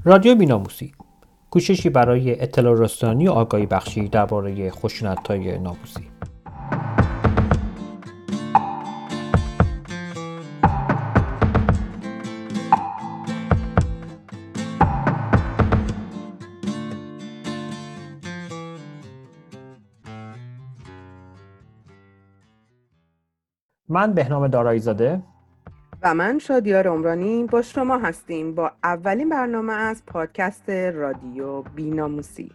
رادیو بیناموسی کوششی برای اطلاع رسانی و آگاهی بخشی درباره خشونت‌های ناموسی. من بهنام دارایی زاده و من شادیار عمرانی با شما هستیم با اولین برنامه از پادکست رادیو بیناموسی.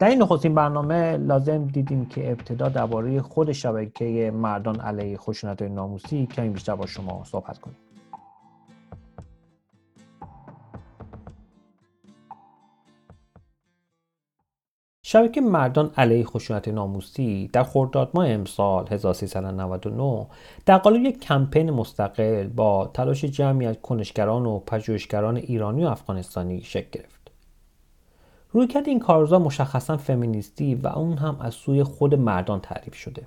در این نخستین برنامه لازم دیدیم که ابتدا درباره خود شبکه مردان علیه خشونت ناموسی کمی بیشتر با شما صحبت کنیم. شبکه مردان علیه خشونت ناموسی در خرداد ماه امسال 1399 در قالب یک کمپین مستقل با تلاش جمعی از کنشگران و پژوهشگران ایرانی و افغانستانی شکل گرفت. رویکرد این کارزار مشخصا فمینیستی و اون هم از سوی خود مردان تعریف شده.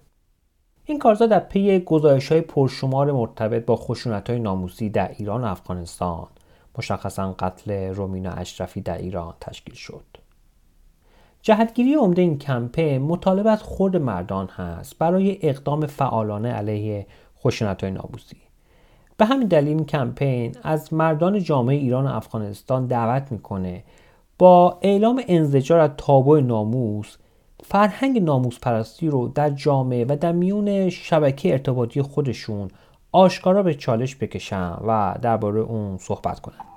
این کارزار در پی گزارش های پرشمار مرتبط با خشونت های ناموسی در ایران و افغانستان مشخصا قتل رومینا اشرفی در ایران تشکیل شد. جهتگیری عمده این کمپین مطالبه از خود مردان هست برای اقدام فعالانه علیه خشونت های ناموسی به همین دلیل این کمپین از مردان جامعه ایران و افغانستان دعوت می‌کنه با اعلام انزجار از تابو ناموس فرهنگ ناموس پرستی رو در جامعه و در میون شبکه ارتباطی خودشون آشکارا به چالش بکشن و درباره اون صحبت کنند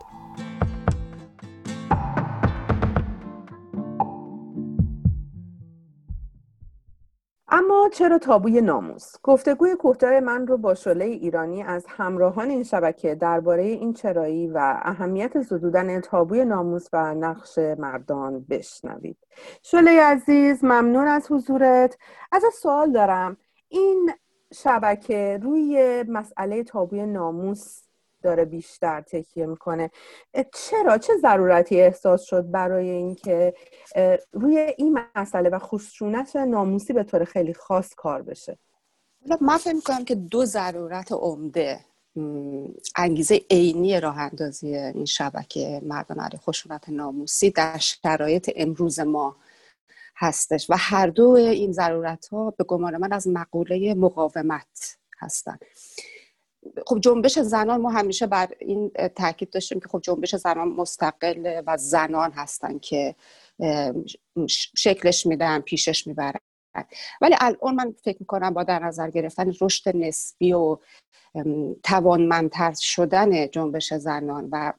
چرا تابوی ناموس؟ گفتگوی کوتاه من رو با شله ایرانی از همراهان این شبکه درباره این چرایی و اهمیت زدودن تابوی ناموس و نقش مردان بشنوید. شله عزیز ممنون از حضورت. از سوال دارم. این شبکه روی مسئله تابوی ناموس داره بیشتر تکیه می‌کنه. چرا؟ چه ضرورتی احساس شد برای اینکه روی این مسئله و خشونت ناموسی به طور خیلی خاص کار بشه؟ من فکر می‌کنم که دو ضرورت عمده انگیزه عینی راه اندازی این شبکه مردان علیه خشونت ناموسی در شرایط امروز ما هستش و هر دو این ضرورت ها به گمان من از مقوله مقاومت هستند خب جنبش زنان ما همیشه بر این تاکید داشتیم که خب جنبش زنان مستقل و زنان هستن که شکلش میدن پیشش می‌برن. ولی الان من فکر می‌کنم با در نظر گرفتن رشد نسبی و توانمندتر شدن جنبش زنان و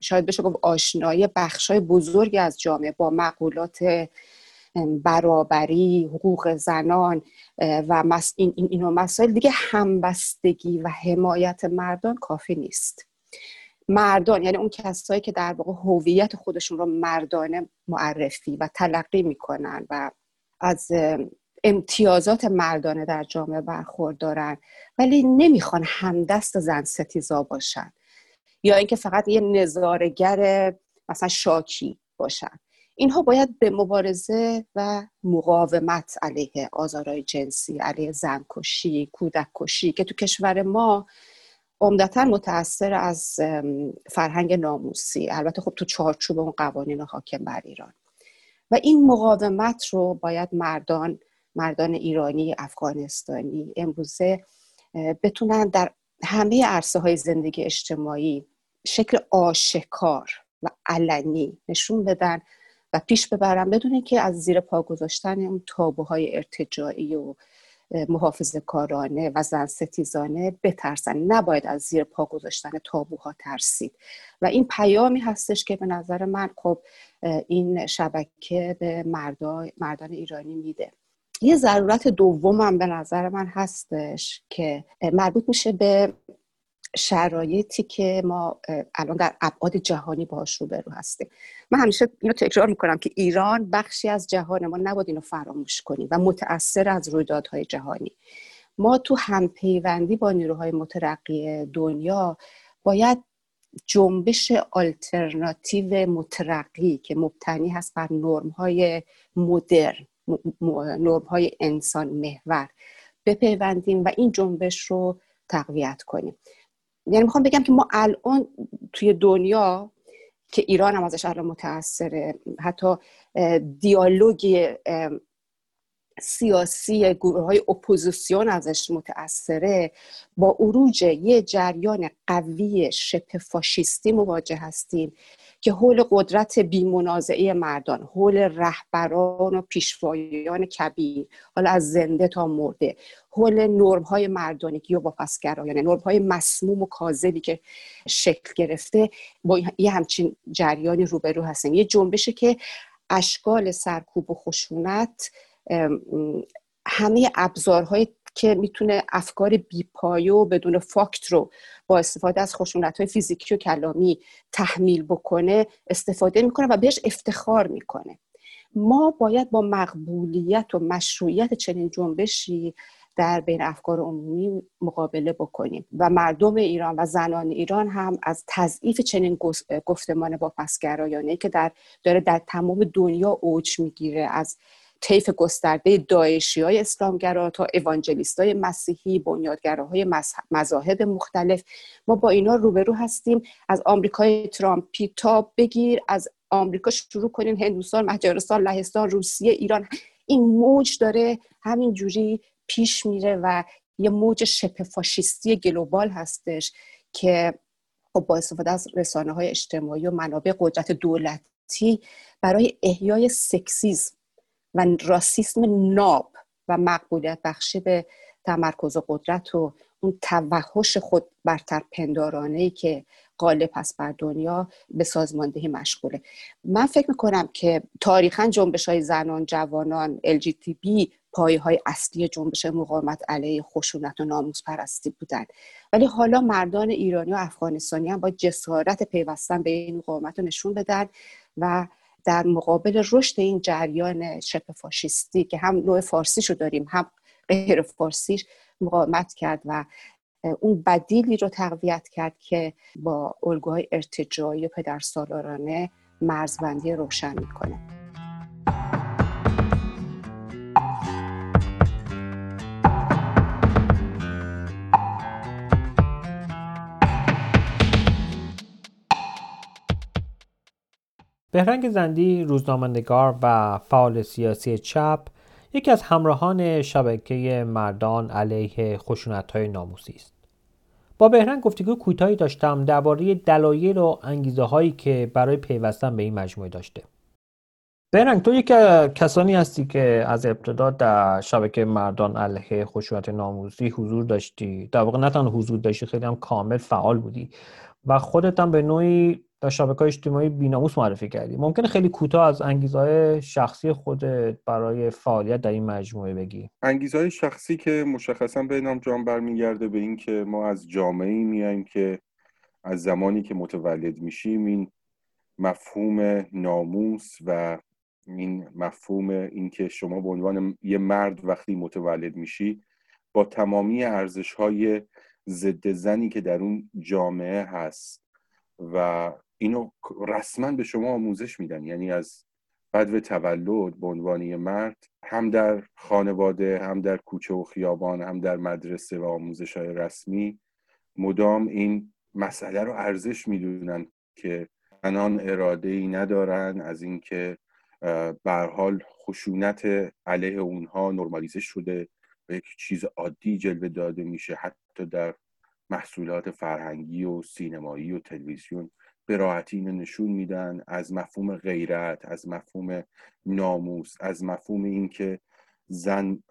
شاید بشه گفت آشنایی بخشای بزرگی از جامعه با مقولات برابری حقوق زنان و مس... این, این, این مسائل دیگه همبستگی و حمایت مردان کافی نیست. مردان یعنی اون کسایی که در واقع هویت خودشون رو مردانه معرفی و تلقی می‌کنن و از امتیازات مردانه در جامعه برخوردارن ولی نمی‌خوان همدست زن ستیزا باشن. یا اینکه فقط یه نظارگر مثلا شاکی باشن. اینها باید به مبارزه و مقاومت علیه آزارهای جنسی علیه زنکشی کودک کشی که تو کشور ما عمدتا متاثر از فرهنگ ناموسی. البته خب تو چارچوب اون قوانین حاکم بر ایران. و این مقاومت رو باید مردان مردان ایرانی افغانستانی امروزه بتونن در همه عرصه های زندگی اجتماعی شکل آشکار و علنی نشون بدن و پیش ببرم بدون که از زیر پا گذاشتن اون تابوهای ارتجاعی و محافظ کارانه و زن ستیزانه بترسن. نباید از زیر پا گذاشتن تابوها ترسید. و این پیامی هستش که به نظر من خب این شبکه به مردان, مردان ایرانی میده. یه ضرورت دومم به نظر من هستش که مربوط میشه به شرایطی که ما الان در ابعاد جهانی باهاش روبرو هستیم. من همیشه اینو تکرار می‌کنم که ایران بخشی از جهان ما نباید اینو فراموش کنیم و متاثر از رویدادهای جهانی. ما تو همپیوندی با نیروهای مترقی دنیا باید جنبش آلترناتیو مترقی که مبتنی هست بر نرم های مدرن نرم های انسان محور بپیوندیم و این جنبش رو تقویت کنیم. یعنی می‌خوام بگم که ما الان توی دنیا که ایران هم ازش الان متاثره حتی دیالوگ سیاسی گروه های اپوزیسیون ازش متاثره با عروج یه جریان قوی شبه فاشیستی مواجه هستیم که حول قدرت بیمنازعه مردان حول رهبران و پیشوایان کبیر حالا از زنده تا مرده حول نرم های مردانگی و واپسگرایانه نرم های مسموم و کاذبی که شکل گرفته با یه همچین جریانی روبرو هستیم. یه جنبشه که اشکال سرکوب و خشونت همه ابزارهای که می‌تونه افکار بیپایه و بدون فاکت رو با استفاده از خشونت های فیزیکی و کلامی تحمیل بکنه استفاده می‌کنه و بهش افتخار می‌کنه. ما باید با مقبولیت و مشروعیت چنین جنبشی در بین افکار عمومی مقابله بکنیم و مردم ایران و زنان ایران هم از تضعیف چنین گفتمان با پسگرایانه که در داره در تمام دنیا اوج می‌گیره از طیف گسترده داعشی های اسلامگرا تا اوانجلیست های مسیحی بنیادگراهای مذاهب مختلف. ما با اینا روبرو هستیم. از آمریکای ترامپی تا بگیر از آمریکا شروع کنین هندوستان مجارستان لهستان روسیه ایران. این موج داره همینجوری پیش میره و یه موج شبه فاشیستی گلوبال هستش که خب با استفاده از رسانه های اجتماعی و منابع قدرت دولتی برای احیای سکسیزم و راسیسم ناب و مقبولیت بخشی به تمرکز و قدرت و اون توحش خود برتر پندارانه ای که غالب هست بر دنیا به سازماندهی مشغوله. من فکر می‌کنم که تاریخا جنبش های زنان جوانان LGTB پایه های اصلی جنبش مقاومت علیه خشونت و ناموز پرستی بودن. ولی حالا مردان ایرانی و افغانستانی هم با جسارت پیوستن به این مقاومت رو نشون بدن و در مقابل رشد این جریان شبه فاشیستی که هم نوع فارسیشو داریم هم غیر فارسیش مقاومت کرد و اون بدیلی رو تقویت کرد که با الگوهای ارتجاعی و پدرسالارانه مرزبندی روشن می‌کنه. بهرنگ زندی روزنامه‌نگار و فعال سیاسی چپ یکی از همراهان شبکه مردان علیه های ناموسی است. با بهرنگ گفتگو کوتاهی داشتم درباره دلایل و انگیزه هایی که برای پیوستن به این مجموعه داشته. بهرنگ تو یکی کسانی هستی که از ابتدا در شبکه مردان علیه خشونت ناموسی حضور داشتی در واقع نه تنها حضور داشتی خیلی هم کامل فعال بودی و خودت هم به نوعی در شبکه اجتماعی بیناموس معرفی کردی ممکنه خیلی کوتاه از انگیزهای شخصی خودت برای فعالیت در این مجموعه بگی. انگیزهای شخصی که مشخصا به نام جان برمیگرده به اینکه ما از جامعه میایم که از زمانی که متولد میشیم این مفهوم ناموس و این مفهوم اینکه شما به عنوان یه مرد وقتی متولد میشی با تمامی ارزش های ضد زنی که در اون جامعه هست و اینو رسما به شما آموزش میدن. یعنی از بدو تولد به عنوان مرد هم در خانواده هم در کوچه و خیابان هم در مدرسه و آموزش های رسمی مدام این مسئله رو ارزش می‌دونن که انان اراده ای ندارن از اینکه به حال خشونت علیه اونها نرمالیزه شده و یک چیز عادی جلوه داده میشه حتی در محصولات فرهنگی و سینمایی و تلویزیون. به راحتی اینو نشون میدن از مفهوم غیرت از مفهوم ناموس از مفهوم اینکه زن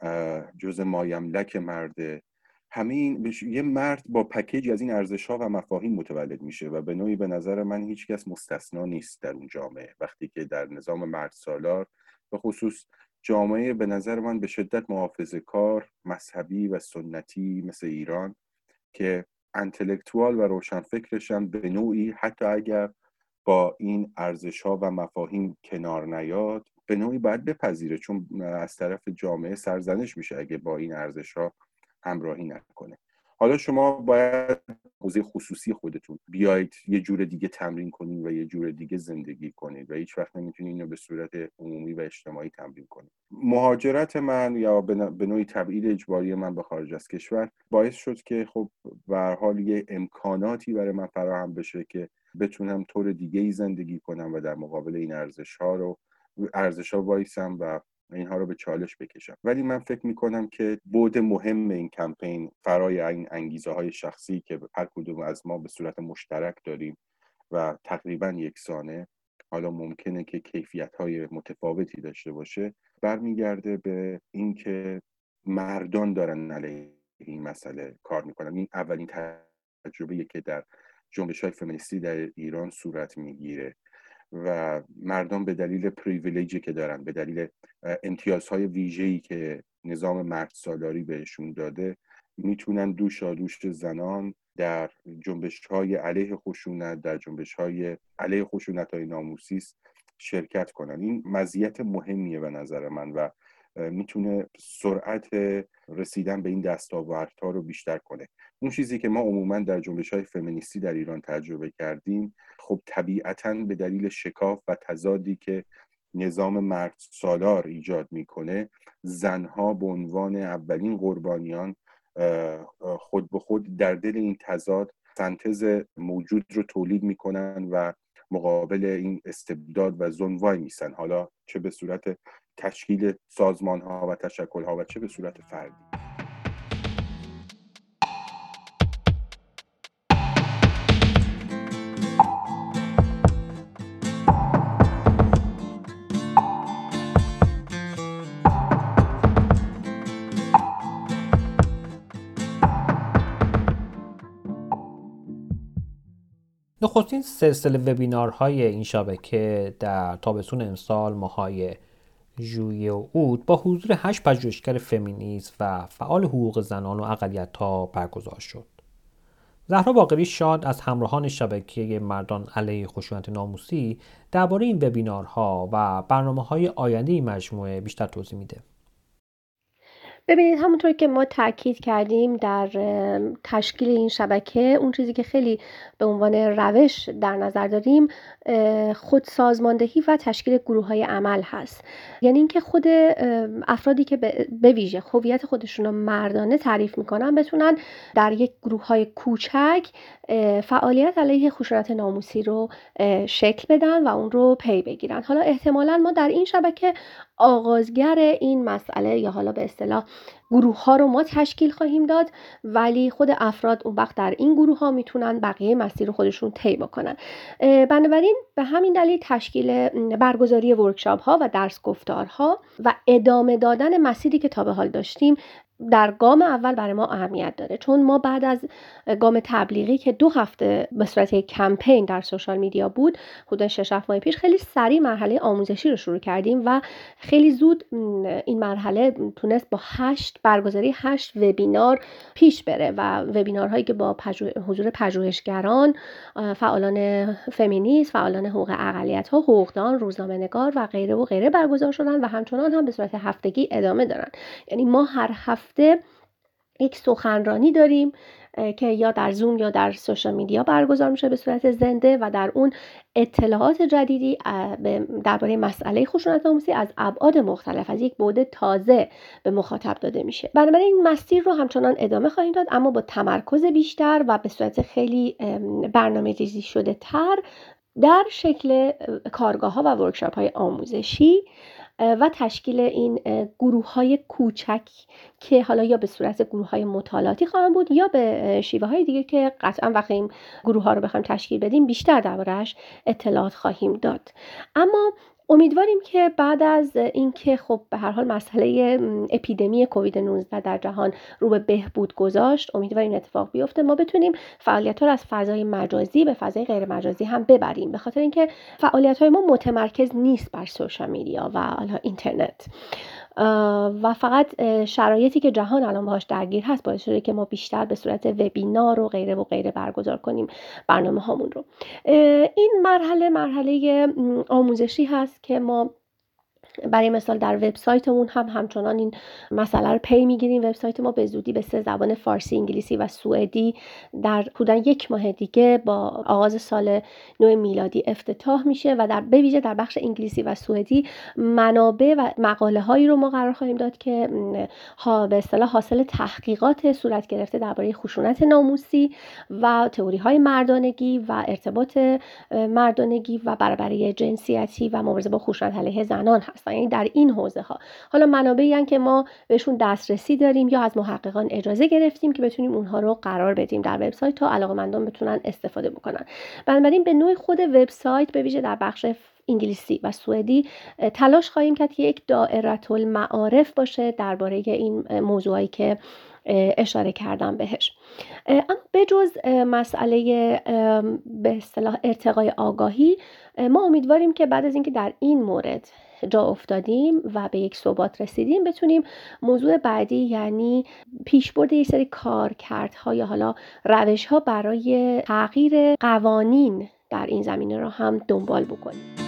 جز مایملک مرده همه این یه مرد با پکیجی از این ارزش ها و مفاهیم متولد میشه و به نوعی به نظر من هیچکس مستثنا نیست در اون جامعه. وقتی که در نظام مرد سالار به خصوص جامعه به نظر من به شدت محافظه کار مذهبی و سنتی مثل ایران که انتلکتوال و روشنفکرشن به نوعی حتی اگر با این ارزش ها و مفاهیم کنار نیاد به نوعی باید بپذیره چون از طرف جامعه سرزنش میشه اگه با این ارزش ها همراهی نکنه. حالا شما باید حوزه خصوصی خودتون بیاید یه جور دیگه تمرین کنید و یه جور دیگه زندگی کنید و هیچ وقت نمی‌تونید اینو به صورت عمومی و اجتماعی تمرین کنید. مهاجرت من یا به نوعی تبعید اجباری من به خارج از کشور باعث شد که خب به حال یه امکاناتی برای من فراهم بشه که بتونم طور دیگه ای زندگی کنم و در مقابل این ارزش ها رو ارزش ها وایسم و اینها رو به چالش بکشم. ولی من فکر می‌کنم که بود مهم این کمپین فرای این انگیزه های شخصی که هر کدوم از ما به صورت مشترک داریم و تقریبا یکسانه حالا ممکنه که کیفیت های متفاوتی داشته باشه برمیگرده به اینکه مردان دارن علیه این مسئله کار می‌کنن. این اولین تجربه که در جنبش های فمینیستی در ایران صورت می‌گیره. و مردم به دلیل پریویلیجی که دارن به دلیل امتیازهای ویژه‌ای که نظام مرد سالاری بهشون داده می‌تونن دوش دوش زنان در جنبش های علیه خشونت در جنبش های علیه خشونت های ناموسیس شرکت کنن. این مزیت مهمیه به نظر من و می‌تونه سرعت رسیدن به این دستاوردها رو بیشتر کنه. اون چیزی که ما عموما در جنبش های فمینیستی در ایران تجربه کردیم خب طبیعتا به دلیل شکاف و تضادی که نظام مرد سالار ایجاد می‌کنه زنها به عنوان اولین قربانیان خود به خود در دل این تضاد سنتز موجود رو تولید می‌کنن و مقابل این استبداد و ظلم وای میسن حالا چه به صورت تشکیل سازمان ها و تشکل ها و چه به صورت فردی. نخستین سلسله وبینارهای این شبکه در تابستون امسال ماهای ژوئیه و اود با حضور هشت پژوهشگر فمینیست و فعال حقوق زنان و اقلیت‌ها برگزار شد. زهرا باقری شاد از همراهان شبکه مردان علیه خشونت ناموسی درباره این وبینارها و برنامه های آینده این مجموعه بیشتر توضیح میده. ببینید همونطور که ما تاکید کردیم در تشکیل این شبکه اون چیزی که خیلی به عنوان روش در نظر داریم خود سازماندهی و تشکیل گروه های عمل هست. یعنی اینکه خود افرادی که به ویژه هویت خودشون رو مردانه تعریف می‌کنن بتونن در یک گروه های کوچک فعالیت علیه خشونت ناموسی رو شکل بدن و اون رو پی بگیرن. حالا احتمالا ما در این شبکه آغازگر این مسئله یا حالا به اصطلاح گروه ها رو ما تشکیل خواهیم داد ولی خود افراد اون وقت در این گروه ها می‌تونن بقیه مسیر خودشون طی بکنن. بنابراین به همین دلیل تشکیل برگزاری ورکشاپ ها و درس گفتارها و ادامه دادن مسیری که تا به حال داشتیم در گام اول برای ما اهمیت داره چون ما بعد از گام تبلیغی که دو هفته به صورت کمپین در سوشال میدیا بود حدود 6 ماه پیش خیلی سریع مرحله آموزشی رو شروع کردیم و خیلی زود این مرحله تونست با هشت برگزاری هشت وبینار پیش بره و وبینارهایی که با حضور پژوهشگران فعالان فمینیست فعالان حقوق اقلیت ها حقوقدان روزنامه نگار و غیره و غیره برگزار شدن و همچنان هم به صورت هفتگی ادامه دارن. یعنی ما هر هفته هفته یک سخنرانی داریم که یا در زوم یا در سوشال میدیا برگزار میشه به صورت زنده و در اون اطلاعات جدیدی درباره مسئله خشونت ناموسی از ابعاد مختلف از یک بوده تازه به مخاطب داده میشه. بنابراین این مسیر رو همچنان ادامه خواهیم داد اما با تمرکز بیشتر و به صورت خیلی برنامه ریزی شده تر در شکل کارگاه ها و ورکشاپ های آموزشی و تشکیل این گروه های کوچک که حالا یا به صورت گروه های مطالعاتی خواهم بود یا به شیوه های دیگه که قطعا وقتی این گروه ها رو بخوایم تشکیل بدیم بیشتر دربارهش اطلاعات خواهیم داد. اما امیدواریم که بعد از اینکه خب به هر حال مسئله اپیدمی کووید 19 در جهان رو به بهبود گذاشت امیدواریم اتفاق بیفته. ما بتونیم فعالیت ها رو از فضای مجازی به فضای غیر مجازی هم ببریم به خاطر اینکه فعالیت های ما متمرکز نیست بر سوشال میدیا و حالا اینترنت. و فقط شرایطی که جهان الان باهاش درگیر هست باعث شده که ما بیشتر به صورت وبینار و غیره و غیره برگزار کنیم برنامه هامون رو. این مرحله مرحله آموزشی هست که ما برای مثال در وبسایتمون هم همچنان این مسئله رو پی می‌گیریم. وبسایت ما به زودی به سه زبان فارسی انگلیسی و سوئدی در حدودا یک ماه دیگه با آغاز سال نو میلادی افتتاح میشه و در بویژه در بخش انگلیسی و سوئدی منابع و مقاله هایی رو ما قرار خواهیم داد که ها به اصطلاح حاصل تحقیقات صورت گرفته درباره خشونت ناموسی و تئوری های مردانگی و ارتباط مردانگی و برابری جنسیتی و مبارزه با خشونت علیه زنان هست. یعنی در این حوزه ها حالا منابعی که ما بهشون دسترسی داریم یا از محققان اجازه گرفتیم که بتونیم اونها رو قرار بدیم در وبسایت تا علاقمندان بتونن استفاده بکنن. بنابراین به نوع خود وبسایت به ویژه در بخش انگلیسی و سوئدی تلاش خواهیم کرد که یک دائره المعارف باشه درباره این موضوعی که اشاره کردم بهش. اما بجز مسئله به اصطلاح ارتقای آگاهی ما امیدواریم که بعد از اینکه در این مورد جا افتادیم و به یک ثبات رسیدیم بتونیم موضوع بعدی یعنی پیشبرد یک سری کارکردها یا حالا روش ها برای تغییر قوانین در این زمینه را هم دنبال بکنیم.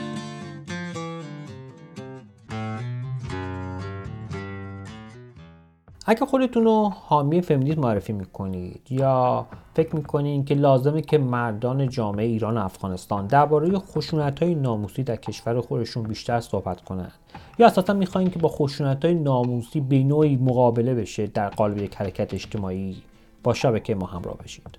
اگه خودتون رو حامی فمینیسم معرفی می‌کنید یا فکر می‌کنید که لازمه که مردان جامعه ایران و افغانستان درباره خشونت های ناموسی در کشور خودشون بیشتر صحبت کنند یا اساسا می‌خواین که با خشونت های ناموسی به نوعی مقابله بشه در قالب یک حرکت اجتماعی با شبکه ما همراه بشید